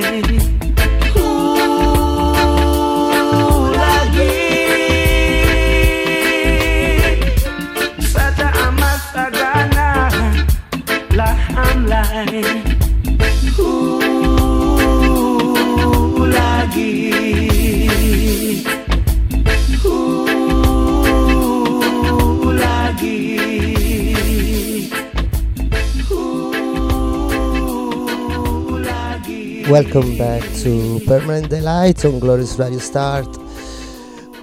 day. Welcome back to Permanent Daylight on Glorious Radio Start.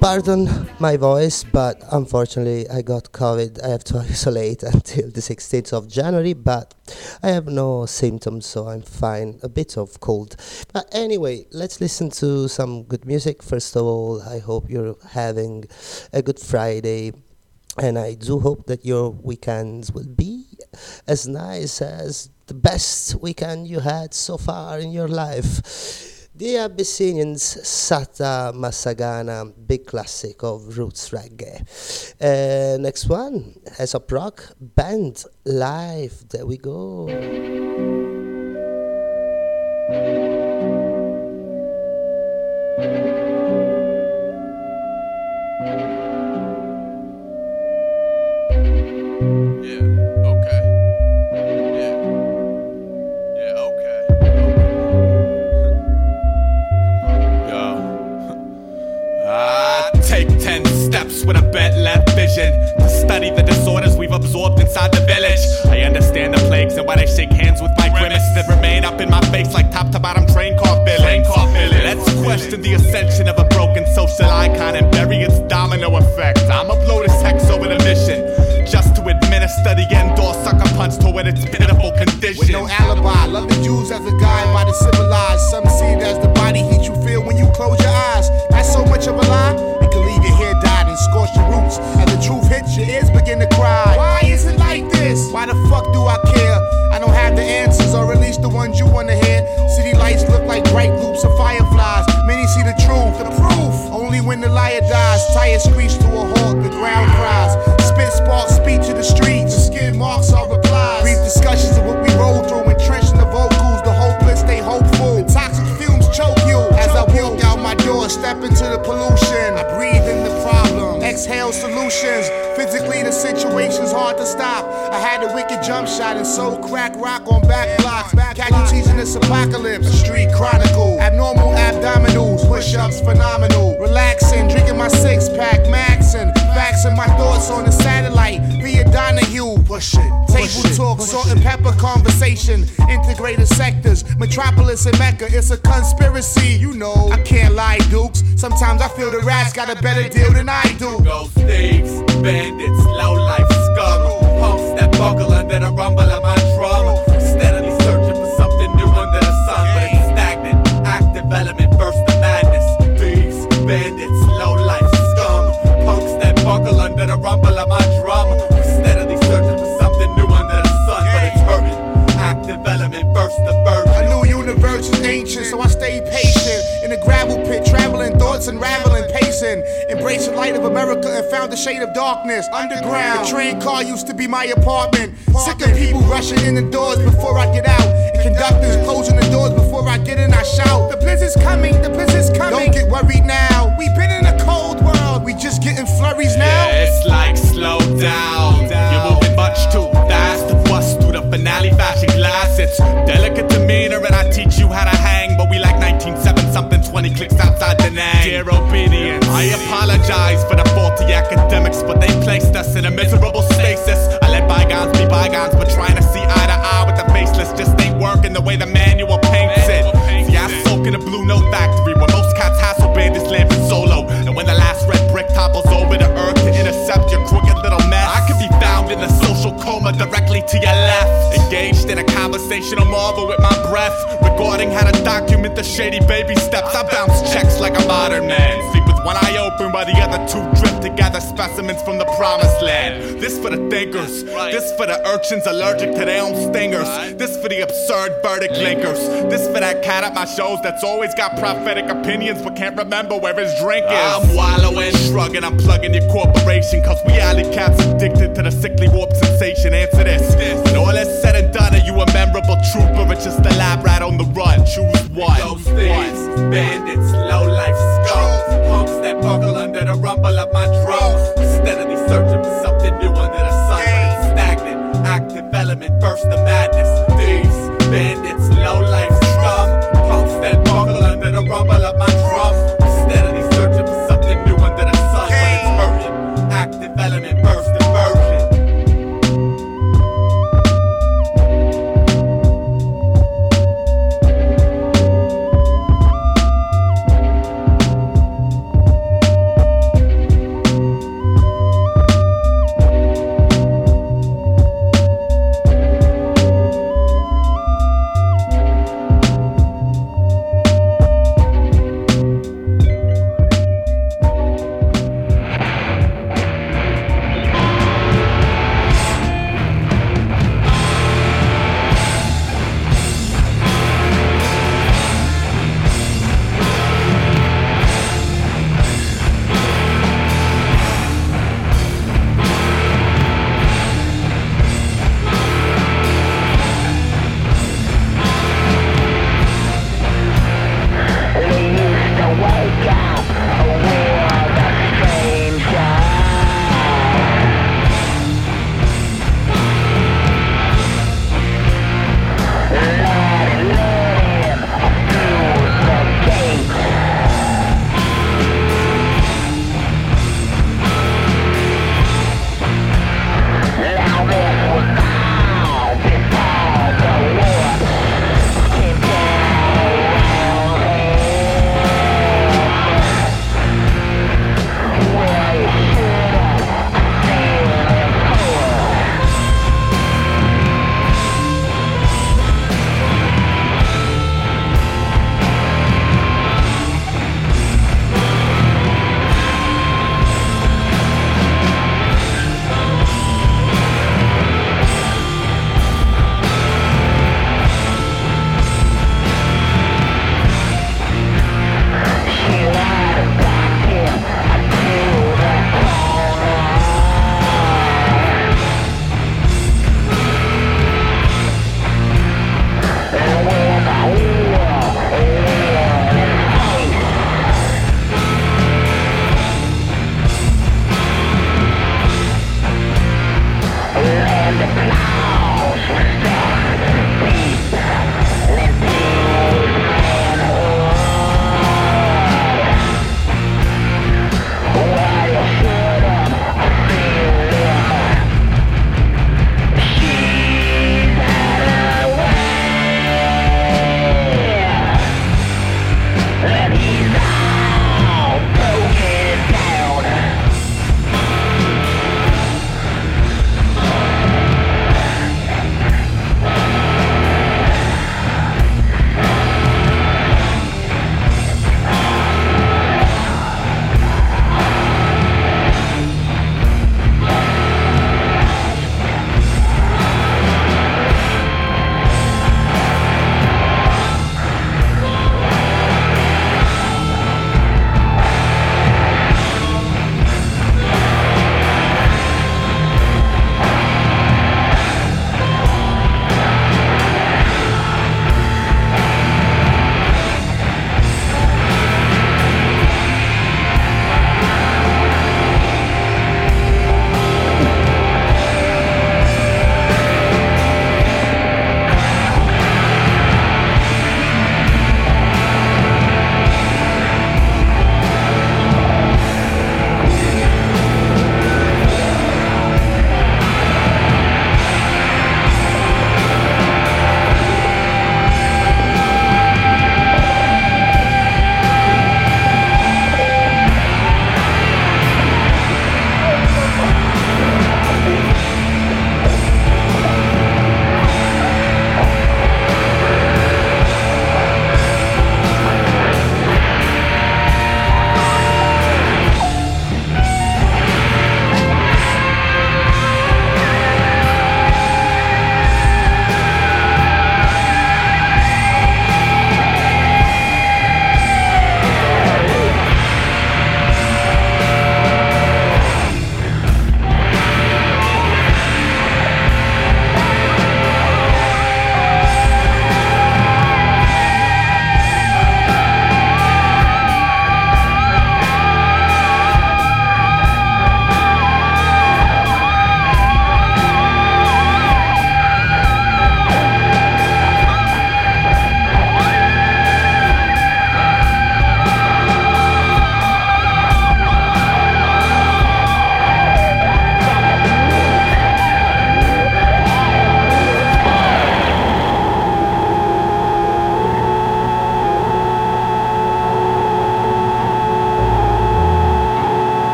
Pardon my voice, but unfortunately I got COVID. I have to isolate until the 16th of January, but I have no symptoms, so I'm fine. A bit of cold. But anyway, let's listen to some good music. First of all, I hope you're having a good Friday, and I do hope that your weekends will be as nice as the best weekend you had so far in your life. The Abyssinians Satta Massagana, big classic of roots reggae. Uh, next one, Aesop Rock Bent Left. There we go. With a bent left vision to study the disorders we've absorbed inside the village. I understand the plagues and why they shake hands with my grimace that remain up in my face like top to bottom train car fillings. Let's question the ascension of a broken social icon and bury its domino effect. I'm upload this hex over the mission just to administer the end door sucker punch toward its pitiful condition. With no alibi, love the Jews as a guide by the civilized. Some see it as the body heat you feel when you close your eyes. That's so much of a lie scorch your roots. And the truth hits, your ears begin to cry. Why is it like this? Why the fuck do I care? I don't have the answers, or at least the ones you wanna hear. City lights look like bright loops of fireflies. Many see the truth, the proof. Only when the liar dies, tires screech to a halt, the ground cries. Spit spark speech to the streets, the skin marks are replies. Brief discussions of what we roll through, entrenched in the vocals, the hopeless stay hopeful. The toxic fumes choke you as I walk out my door, step into the pollution. I breathe exhale solutions. Physically, the situation's hard to stop. I had a wicked jump shot and so crack rock on back blocks. Casualties in this apocalypse. Street chronicle. Abnormal abdominals. Push ups phenomenal. Relaxing, drinking my six pack, maxing. Faxing my thoughts on the satellite via Donahue. Push it. Table talk, salt and pepper conversation. Integrated sectors. Metropolis and Mecca. It's a conspiracy. You know, I can't lie, Dukes. Sometimes I feel the rats got a better deal than I do. Ghost thieves, bandits, low life scum. Punks that buckle under the rumble of my drum. Pacing. Embrace the light of America and found the shade of darkness. Underground. The train car used to be my apartment. Sick of people rushing in the doors before I get out. And conductors closing the doors before I get in, I shout. The blizzard's coming, the blizzard's coming. Don't get worried now. We've been in a cold world. We just getting flurries now. Yeah, it's like slow down. You're moving much too the finale fashion glass. It's delicate demeanor, and I teach you how to hang. But we like 1907 something, 20 clicks outside the name. Dear obedience. I apologize for the faulty academics, but they placed us in a miserable stasis. I let bygones be bygones, but trying to see eye to eye with the faceless just ain't working the way the manual paints it. See, I soak in a blue note factory where most cats hassle bandits lamping solo. And when the last red brick topples over the earth to intercept your crooked little mess, I could be in a social coma directly to your left. Engaged in a conversational marvel with my breath, recording how to document the shady baby steps. I bounce checks like a modern man. One eye open while the other two drift to gather specimens from the promised land. This for the thinkers, this for the urchins allergic to their own stingers, this for the absurd verdict linkers, this for that cat at my shows that's always got prophetic opinions but can't remember where his drink is. I'm wallowing, shrugging, I'm plugging your corporation, cause we alley cats addicted to the sickly warped sensation. Answer this. When all is said and done, are you a memorable trooper or just a lab rat on the run? Choose one. Those things, bandits, low life punks that buckle under the rumble of my drum. Steadily searching for something new under the sun, stagnant. Active element, burst the madness. Thieves, bandits, low life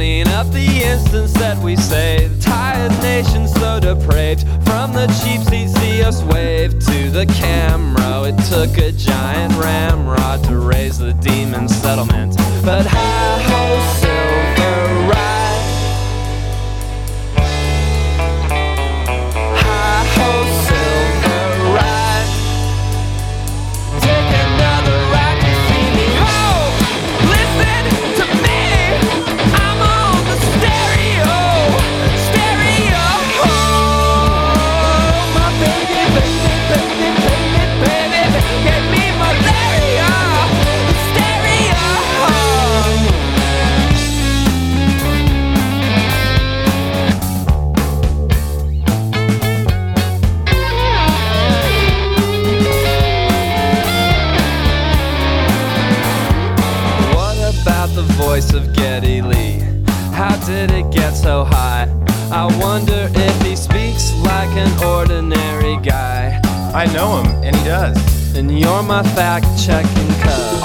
counting up the instants that we saved. Tired nation so depraved. From the cheap seat, see us wave to the camera. It took a giant ramrod to raise the demon settlement. But hi an ordinary guy. I know him, and he does. And you're my fact checking cub.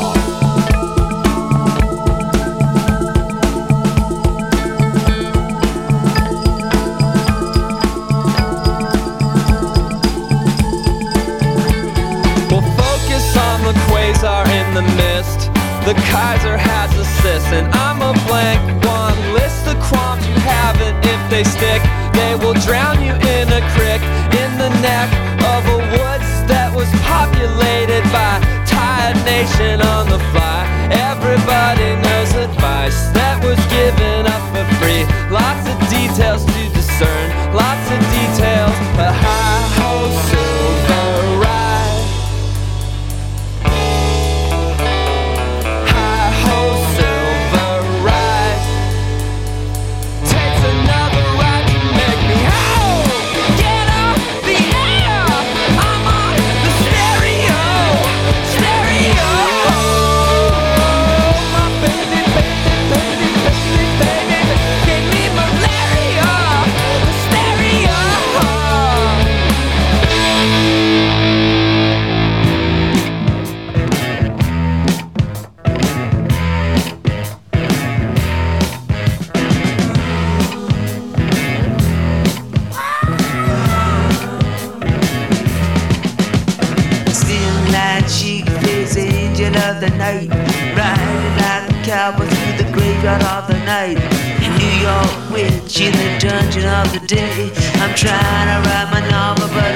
We'll focus on the quasar in the mist. The Kaiser has a sis, and I'm a blank one. List the qualms you haven't if they stick. They will drown you in a creek in the neck of a woods that was populated by tired nation on the fly. Everybody knows advice that was given up for free. Lots of details to discern, lots of details, hi dungeon of the day. I'm trying to write my novel but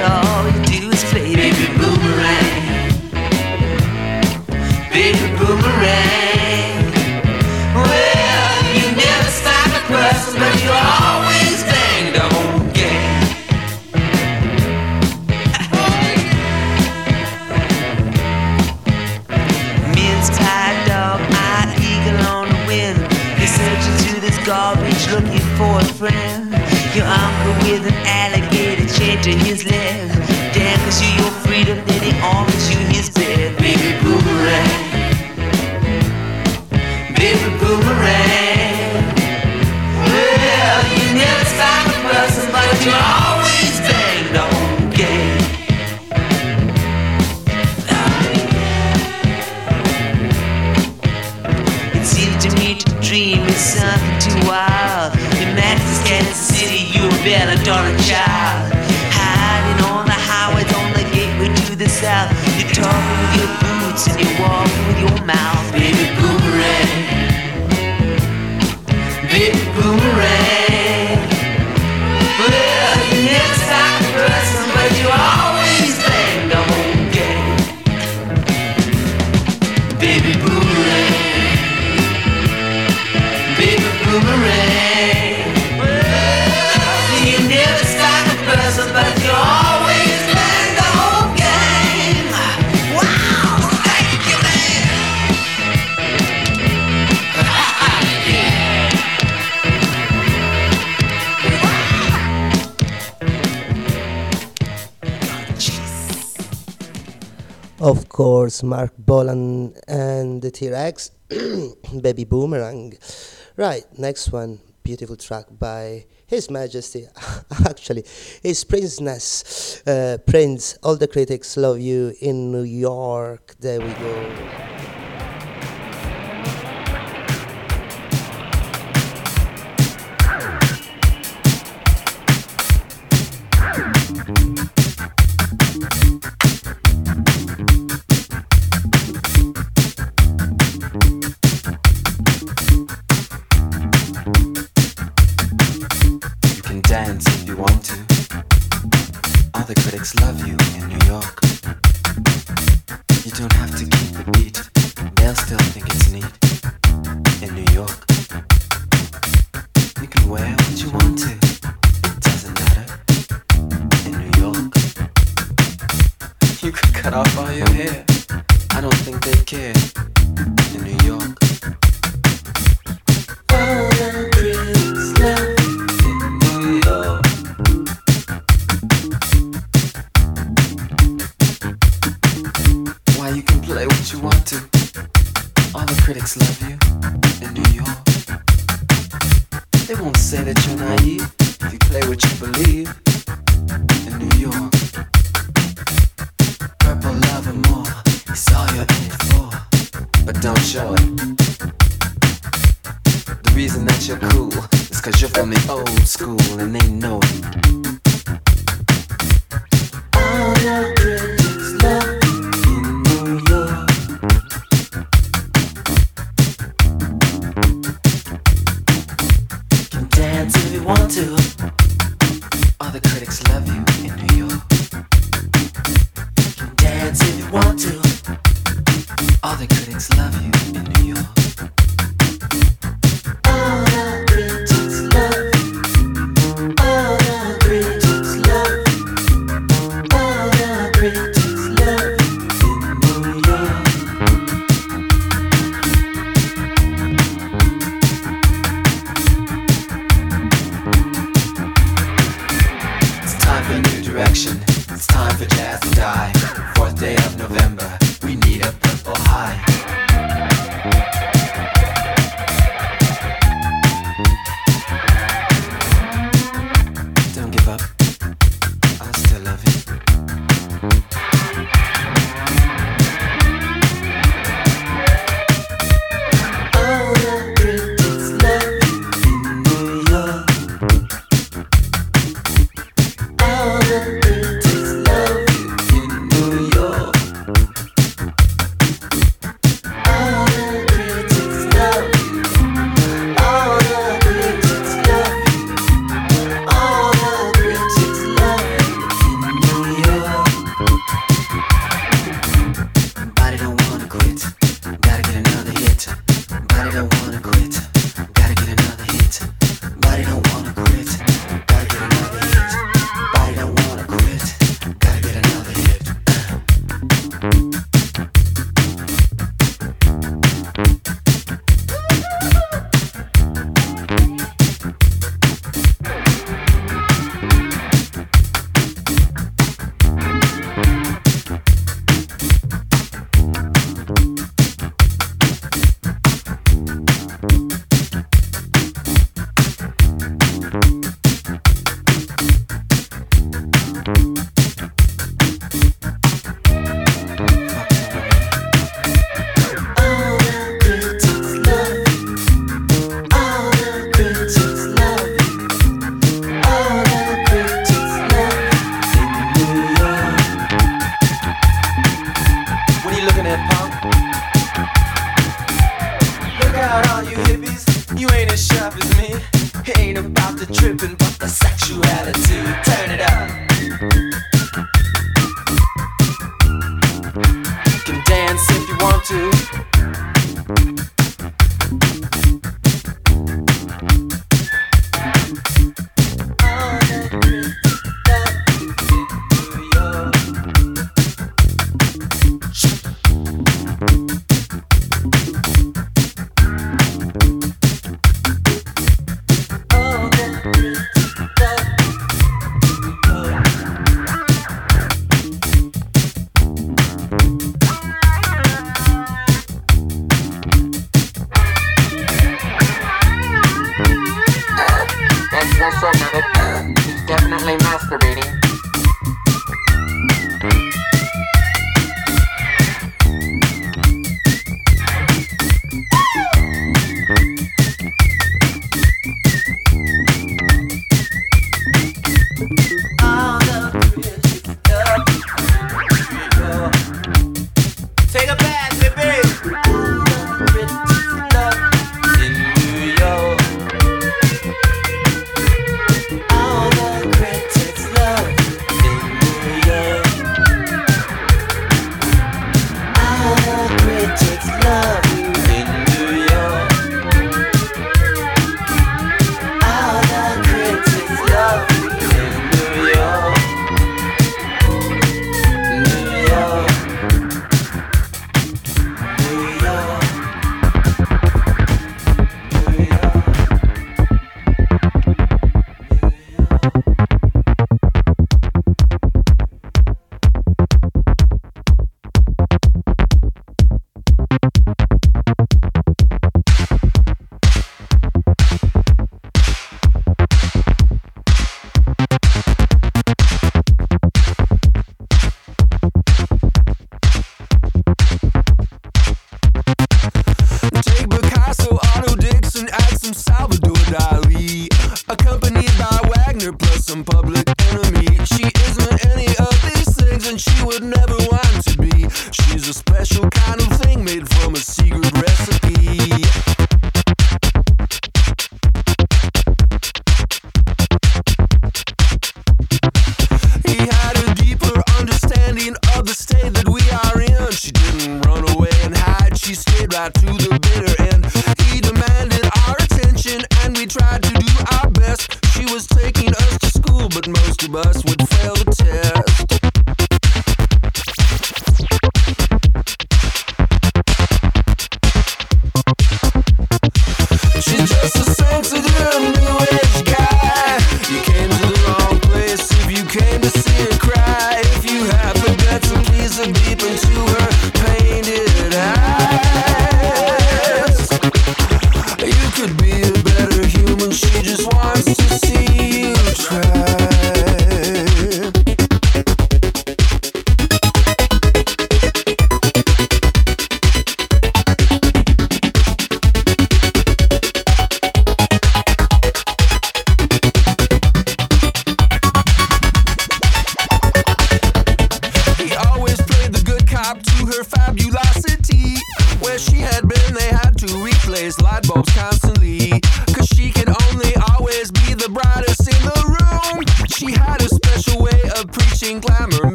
to his leg. Damn, cause you your freedom, then he offers you his bed. Baby boomerang. Baby boomerang. Well, you never stop a person, but you always bang the whole game. It seems to me to dream is something too wild. In Madison, Kansas City, you a better daughter child. You're walking with your mouth. Baby Marc Bolan and the T Rex, Baby Boomerang. Right, next one beautiful track by His Majesty, actually, His Princeness, uh, Prince. All the critics love you in New York. There we go. You could cut off all your hair. I don't think they care in New York. All the in New York. Why you can play what you want to. All the critics love you in New York. They won't say that you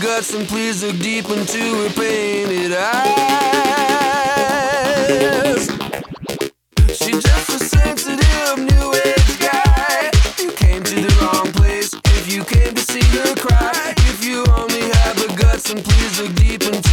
guts and please look deep into her painted eyes. She's just a sensitive new age guy. You came to the wrong place if you came to see her cry. If you only have the guts and please look deep into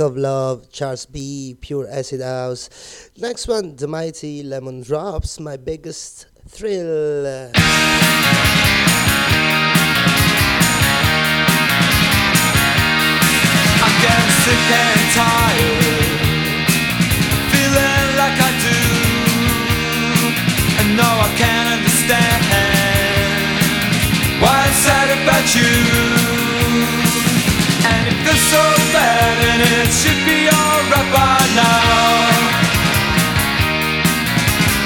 of Love, Charles B., Pure Acid House. Next one, The Mighty Lemon Drops, My Biggest Thrill. I'm getting sick and tired, feeling like I do, and no, I can't understand why I'm sad about you. And that's so bad and it should be alright by now.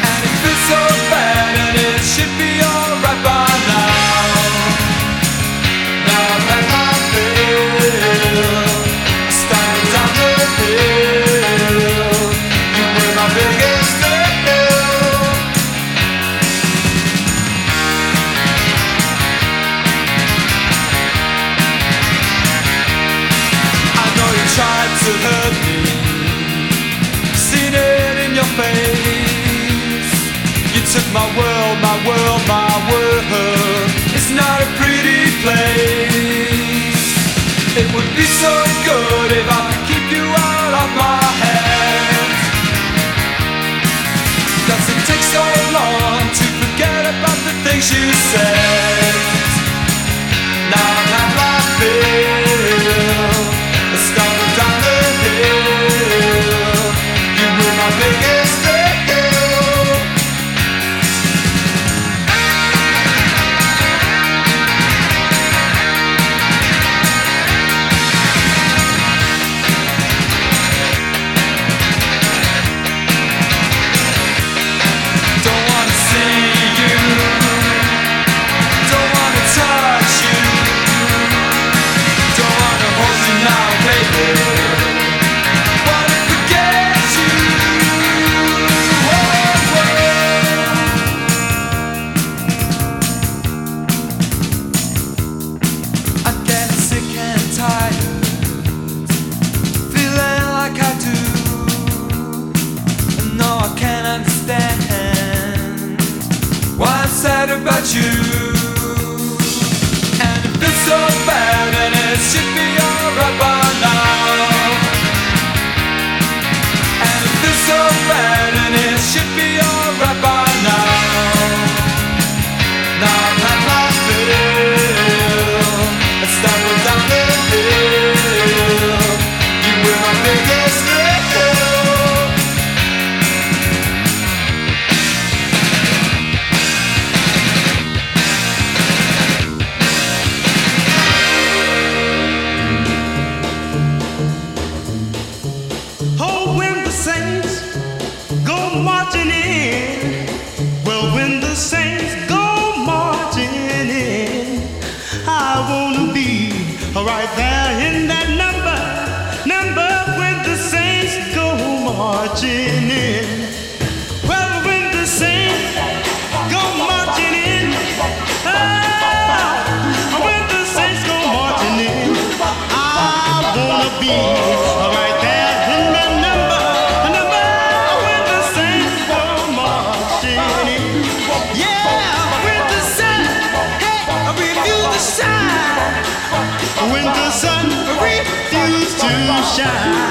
And it feels so bad and it should be alright by now. my world, my world, my world. It's not a pretty place. It would be so good if I could keep you out of my hands. Does it take so long to forget about the things you said. time.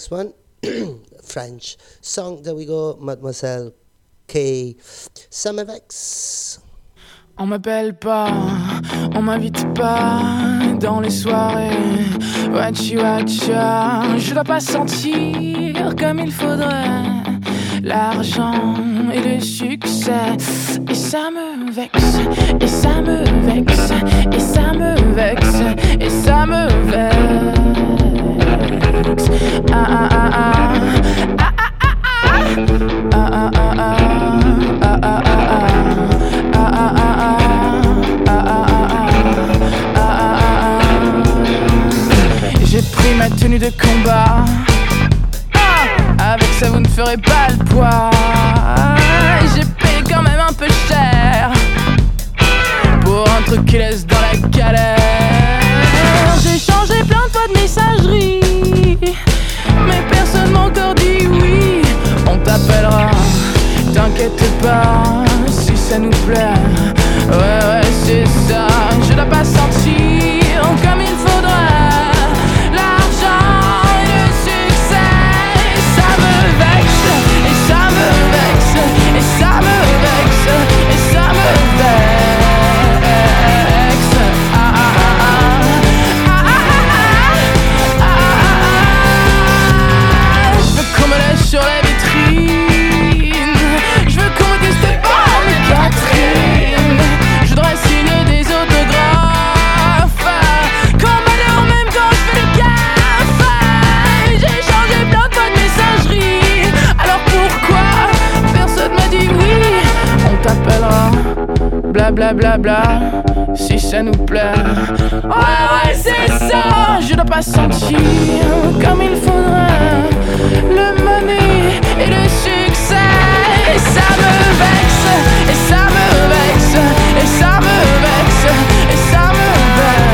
next one French song. There we go, Mademoiselle K. Samavex. On m'appelle pas, on m'invite pas dans les soirées. Watch watcha, je dois pas sentir comme il faudrait. L'argent et le succès, et ça me vexe, et ça me vexe, et ça me vexe, et ça me vexe. J'ai pris ma tenue de combat. Ah, avec ça, vous ne ferez pas le poids. J'ai payé quand même un peu cher pour un truc qui laisse dans la galère. J'ai changé plein de fois de messagerie dit oui, on t'appellera. T'inquiète pas, si ça nous plaît, ouais, ouais, c'est ça. Je l'ai pas senti. Bla si ça nous plaît. Ouais, ouais, c'est ça, je dois pas sentir comme il faudrait le money et le succès. Et ça me vexe, et ça me vexe, et ça me vexe, et ça me vexe.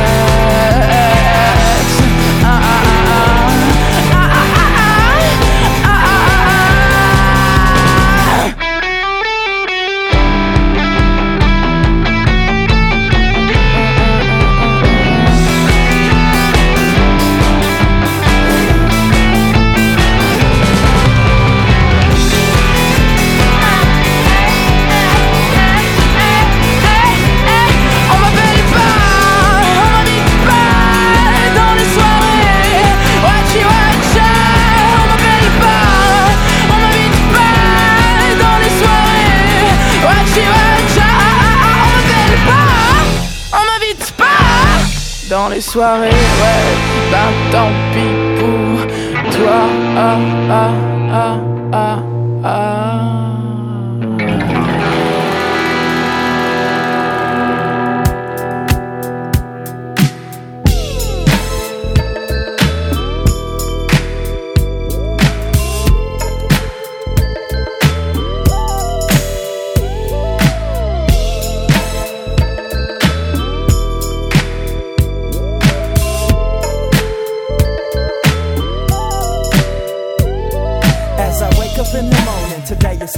Les soirées. Ouais, ben tant pis pour toi. Ah ah ah ah ah.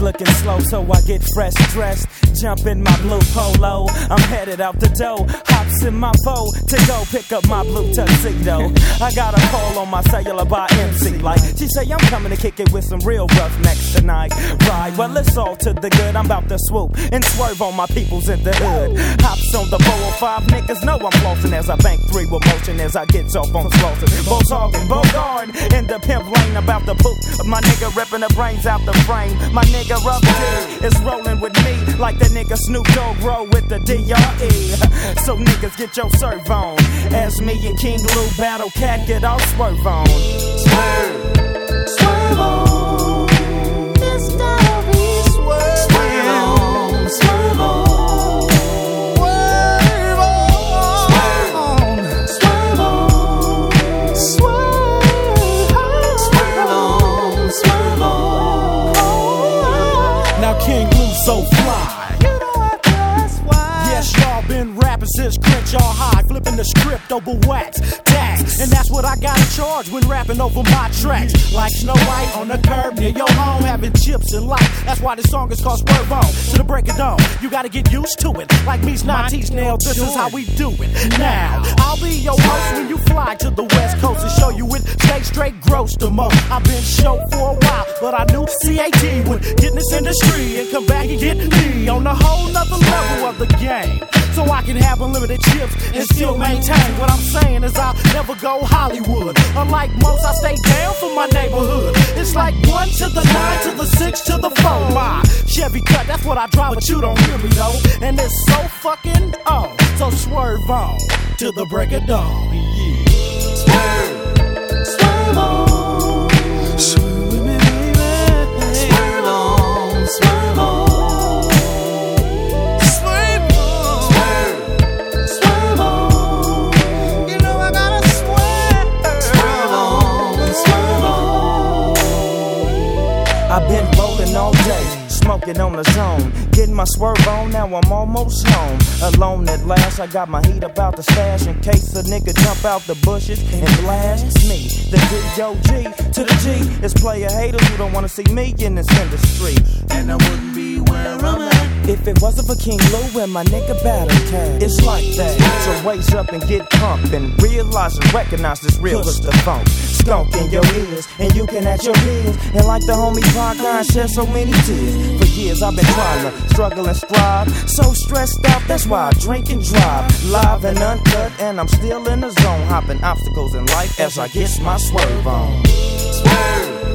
Looking slow, so I get fresh dressed. Jump in my blue polo, I'm headed out the door. In my foe to go pick up my blue tuxedo. I got a call on my cellular by MC, like she say I'm coming to kick it with some real rough roughnecks tonight. Right, well it's all to the good. I'm about to swoop and swerve on my peoples in the hood. Hops on the 405, niggas know I'm flossing as I bank three with motion as I get off on Slaughter. Bo talking, Bo guard in the pimp lane about the poop. My nigga ripping the brains out the frame. My nigga Rough D is rolling with me like the nigga Snoop Dogg roll with the DRE. So niggas get your serve on. As me and King Lou battle cat get all swerve on. Swerve, swerve on. Rapping since Crenshaw High, flipping the script over wax, tax. And that's what I gotta charge when rapping over my tracks. Like Snow White on the curb near your home, having chips and life. That's why this song is called Swerve On. To the break of dawn, you gotta get used to it. Like me's not teach nail, this is how we do it. Now, I'll be your host when you fly to the West Coast and show you it. Stay straight gross the most. I've been show for a while, but I knew CAT would get in this industry and come back and get me on a whole nother level of the game. So I can have unlimited chips and still maintain. What I'm saying is I'll never go Hollywood. Unlike most, I stay down for my neighborhood. It's like one to the nine to the six to the four. My Chevy cut, that's what I drive, but you don't hear me though. And it's so fucking on. So swerve on to the break of dawn. Yeah. Swerve, swerve on. Swerve with me, baby. Swerve on, swerve on. Smoking on the zone. Getting my swerve on, now I'm almost home. Alone at last, I got my heat about the stash in case a nigga jump out the bushes and blast me. The D-O-G to the G is player haters who don't wanna see me in this industry. And I wouldn't be where I'm at. If it wasn't for King Lou and my nigga Battle Cat, it's like that. So raise up and get pumped and realize and recognize this real is the funk. Skunk in your ears, and you can at your ears. And like the homie Pac, I shed so many tears. For years I've been trying to struggle and strive. So stressed out, that's why I drink and drive. Live and uncut, and I'm still in the zone. Hopping obstacles in life as I get my swerve on. Swerve,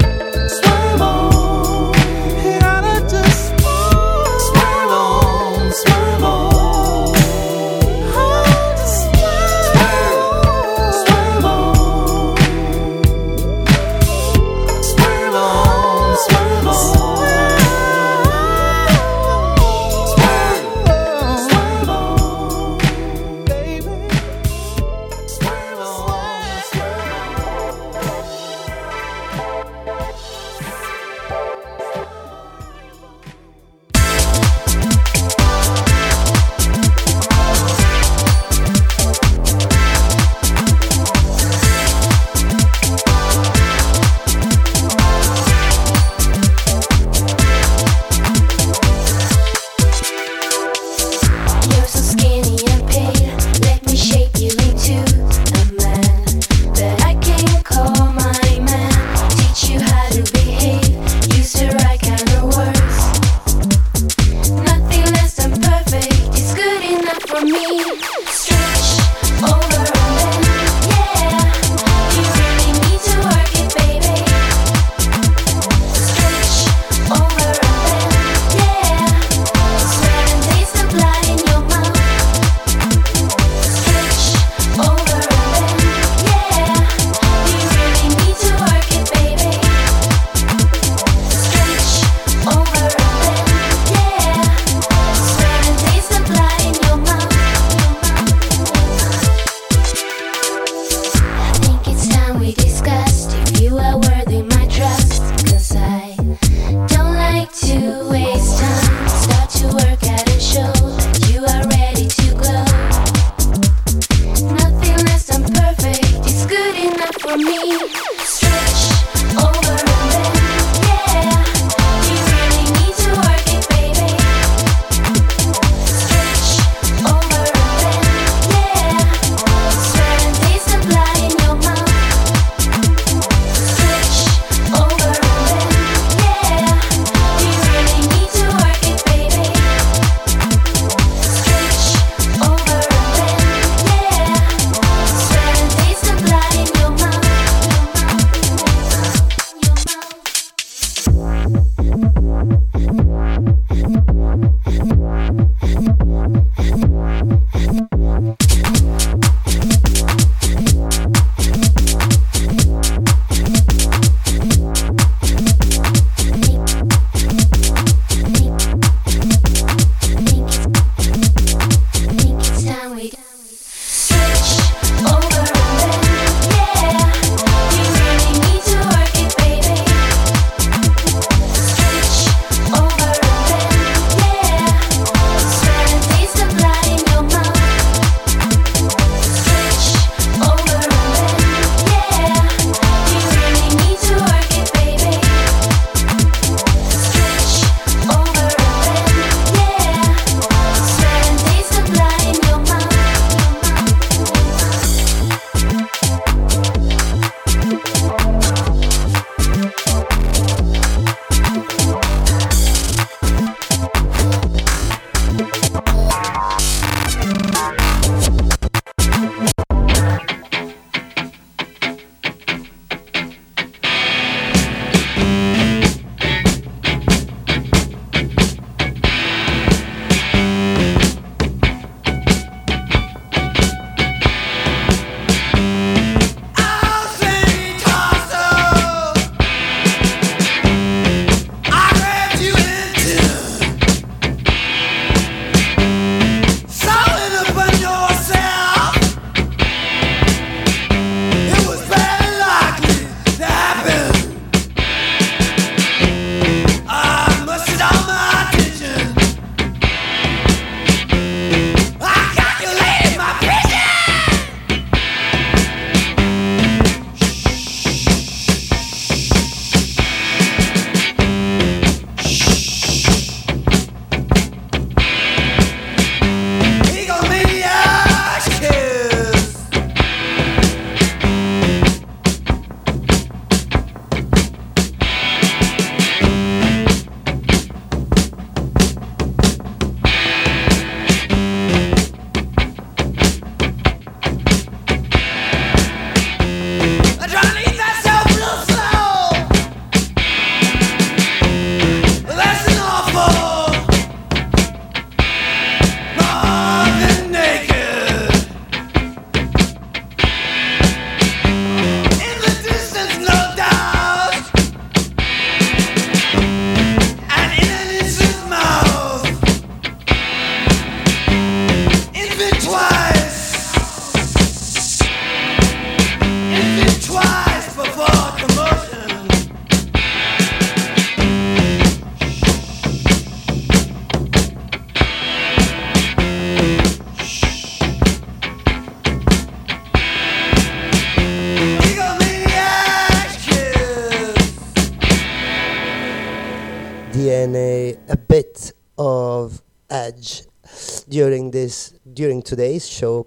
during today's show.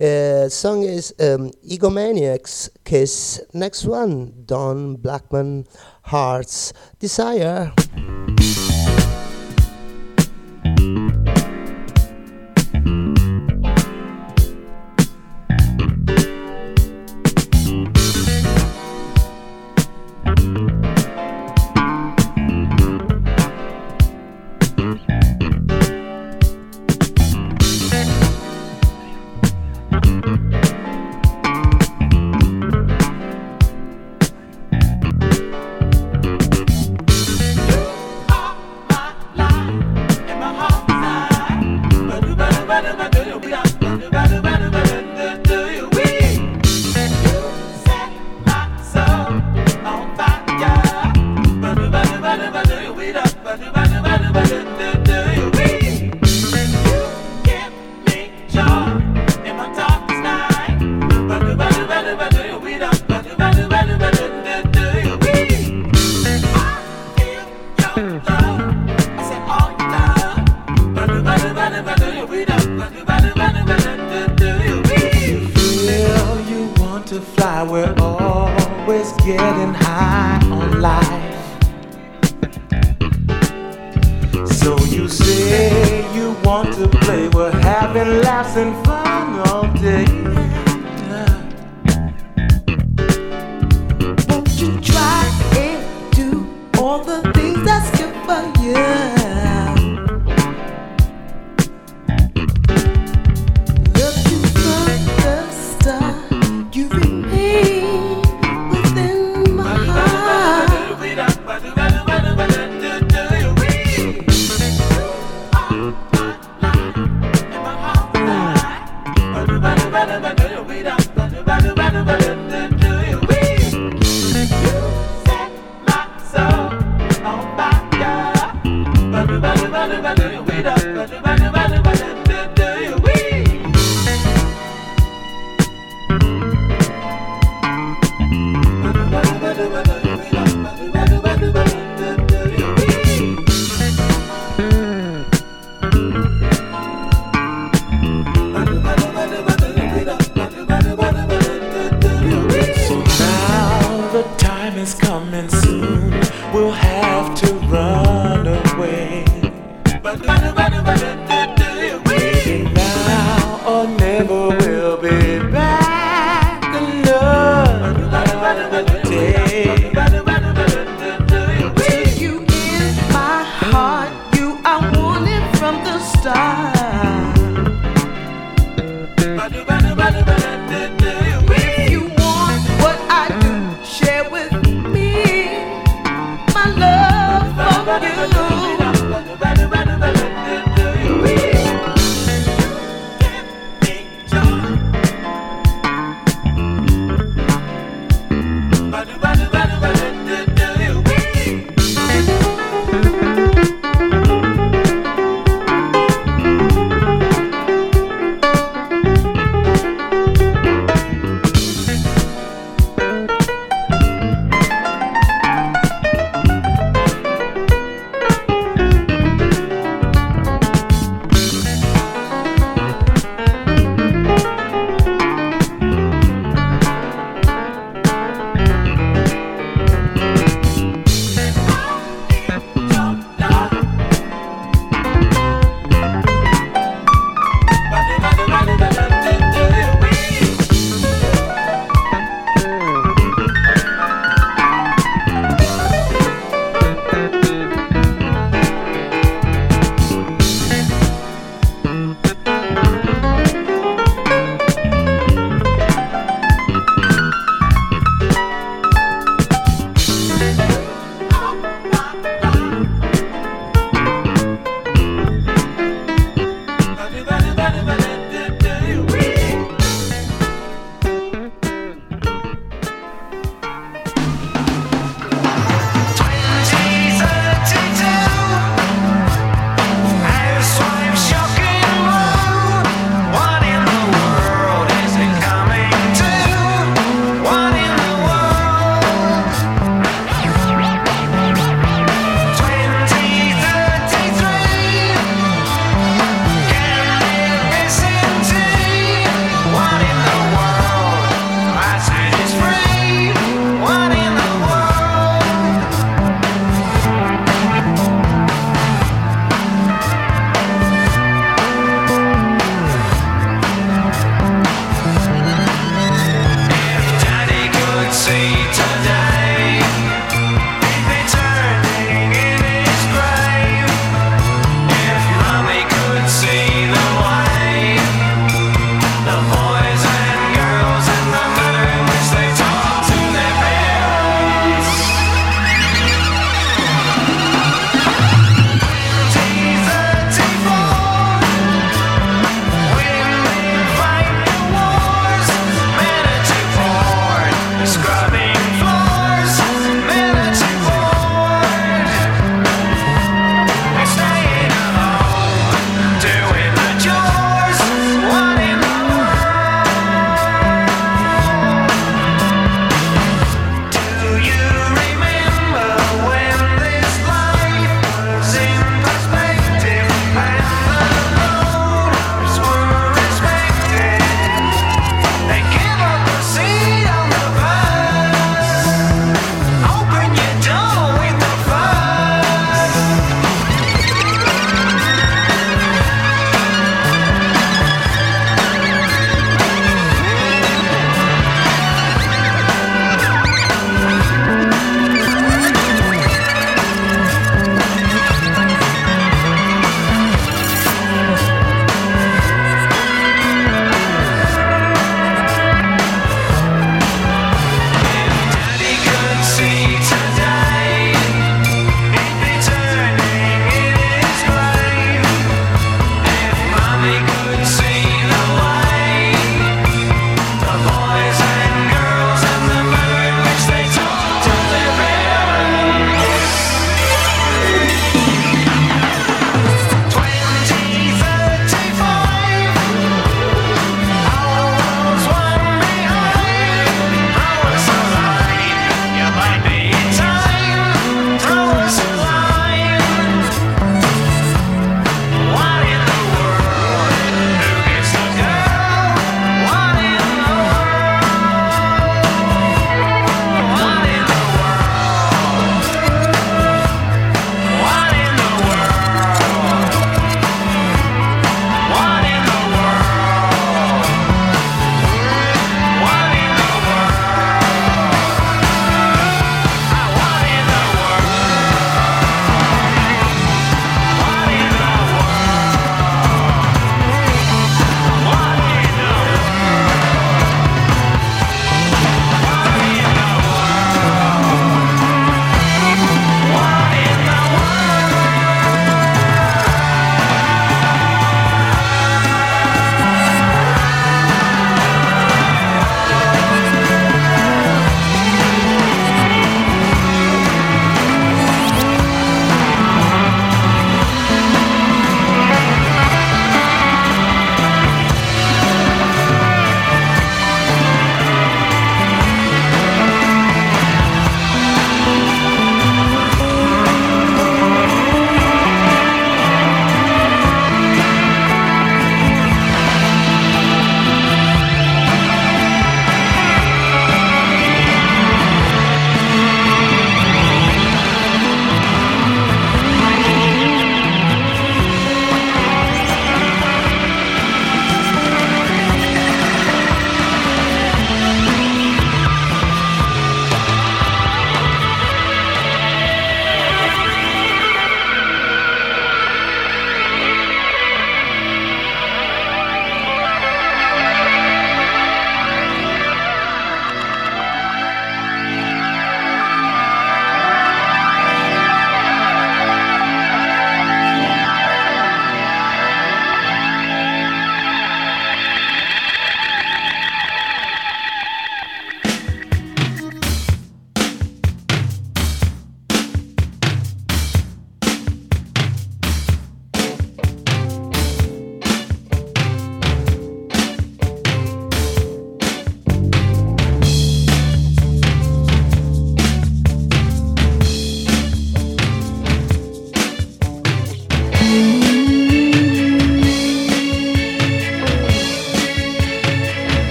Uh, song is um, Egomaniacs Kiss. Next one, Don Blackman Hearts Desire.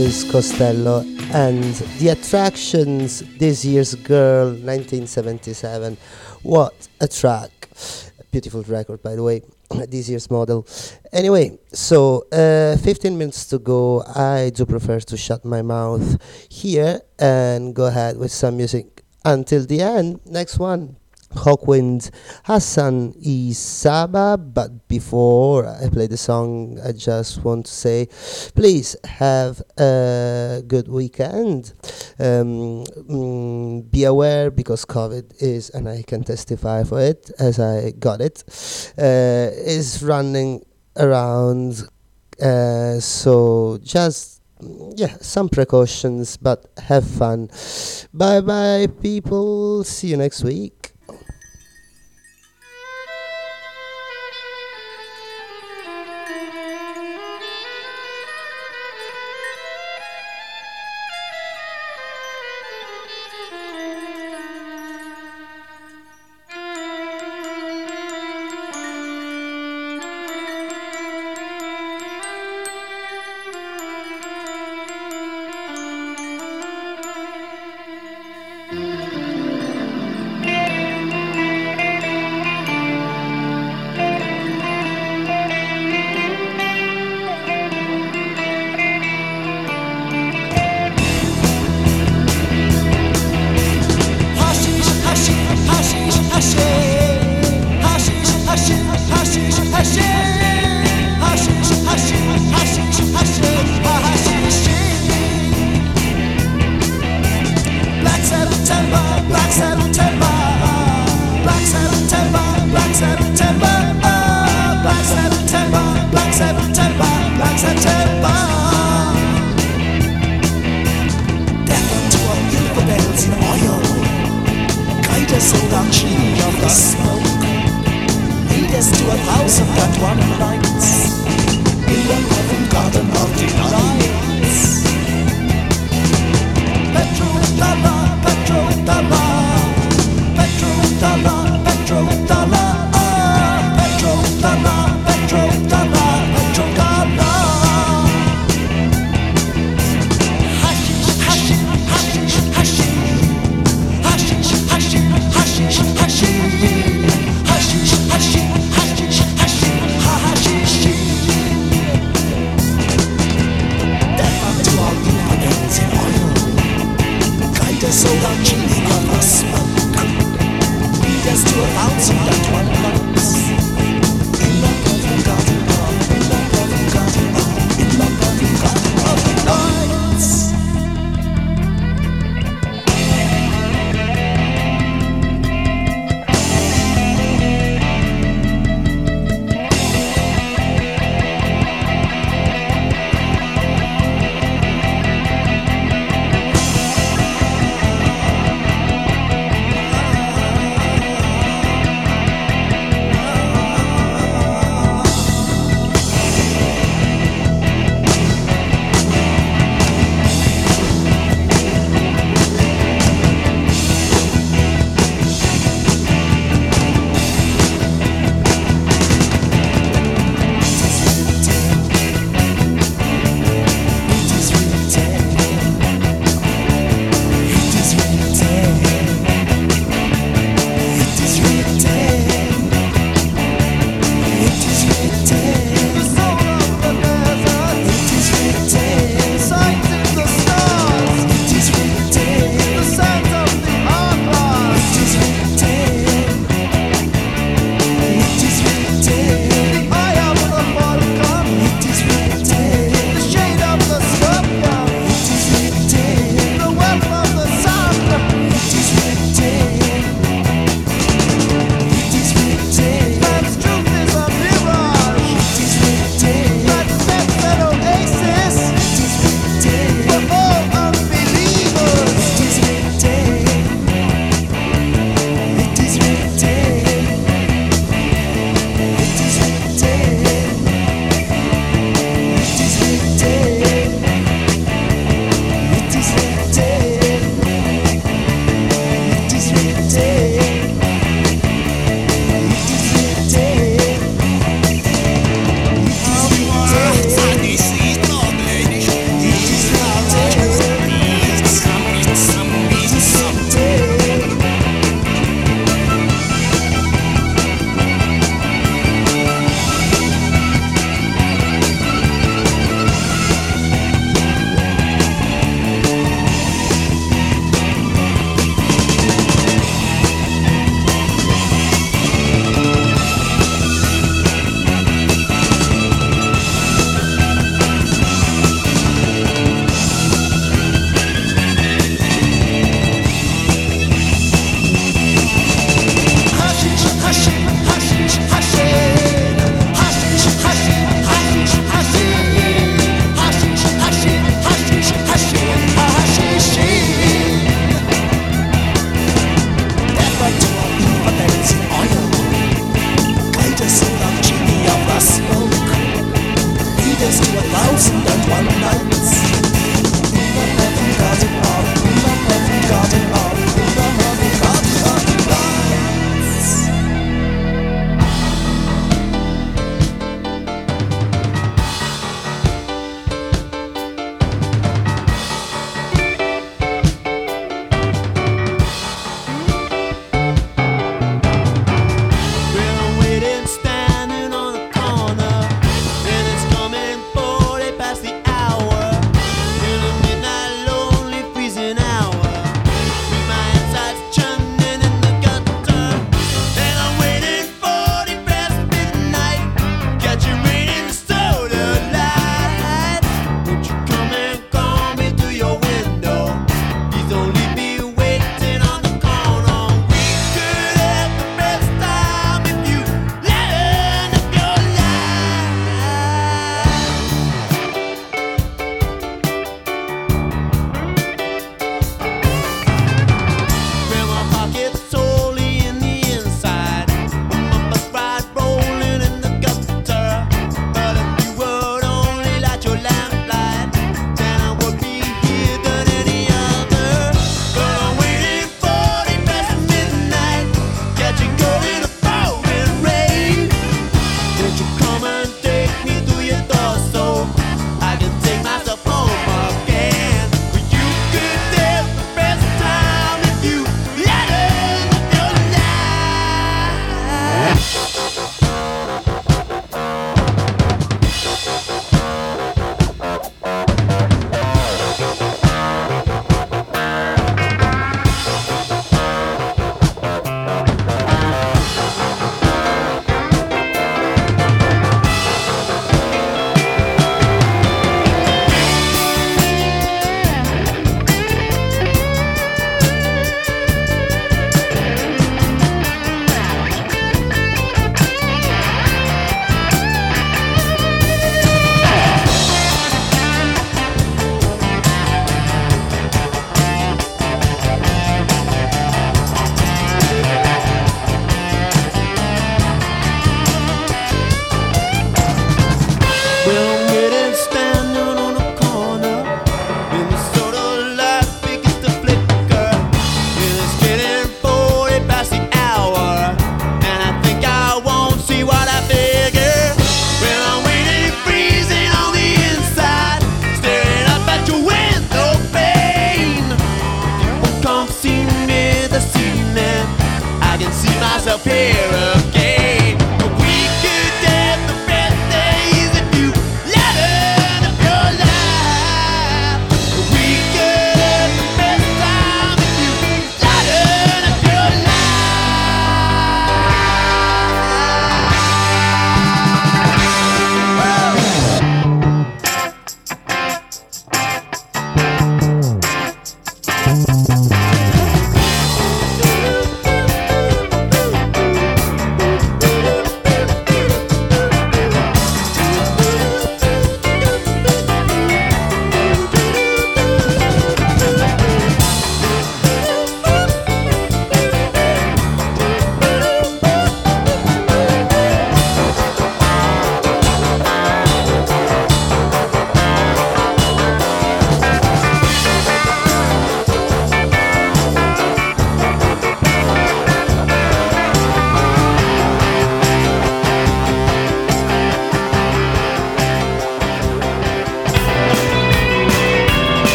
Elvis Costello and The Attractions, This Year's Girl, 1977. What a track! Beautiful record, by the way. this year's model. Anyway, so uh, 15 minutes to go. I do prefer to shut my mouth here and go ahead with some music until the end. Next one. Hawkwind Hassan I Sahba. But before I play the song, I just want to say please have a good weekend. Um, mm, be aware because COVID is, and I can testify for it as I got it, uh, is running around. Uh, so just yeah, some precautions, but have fun. Bye bye, people. See you next week.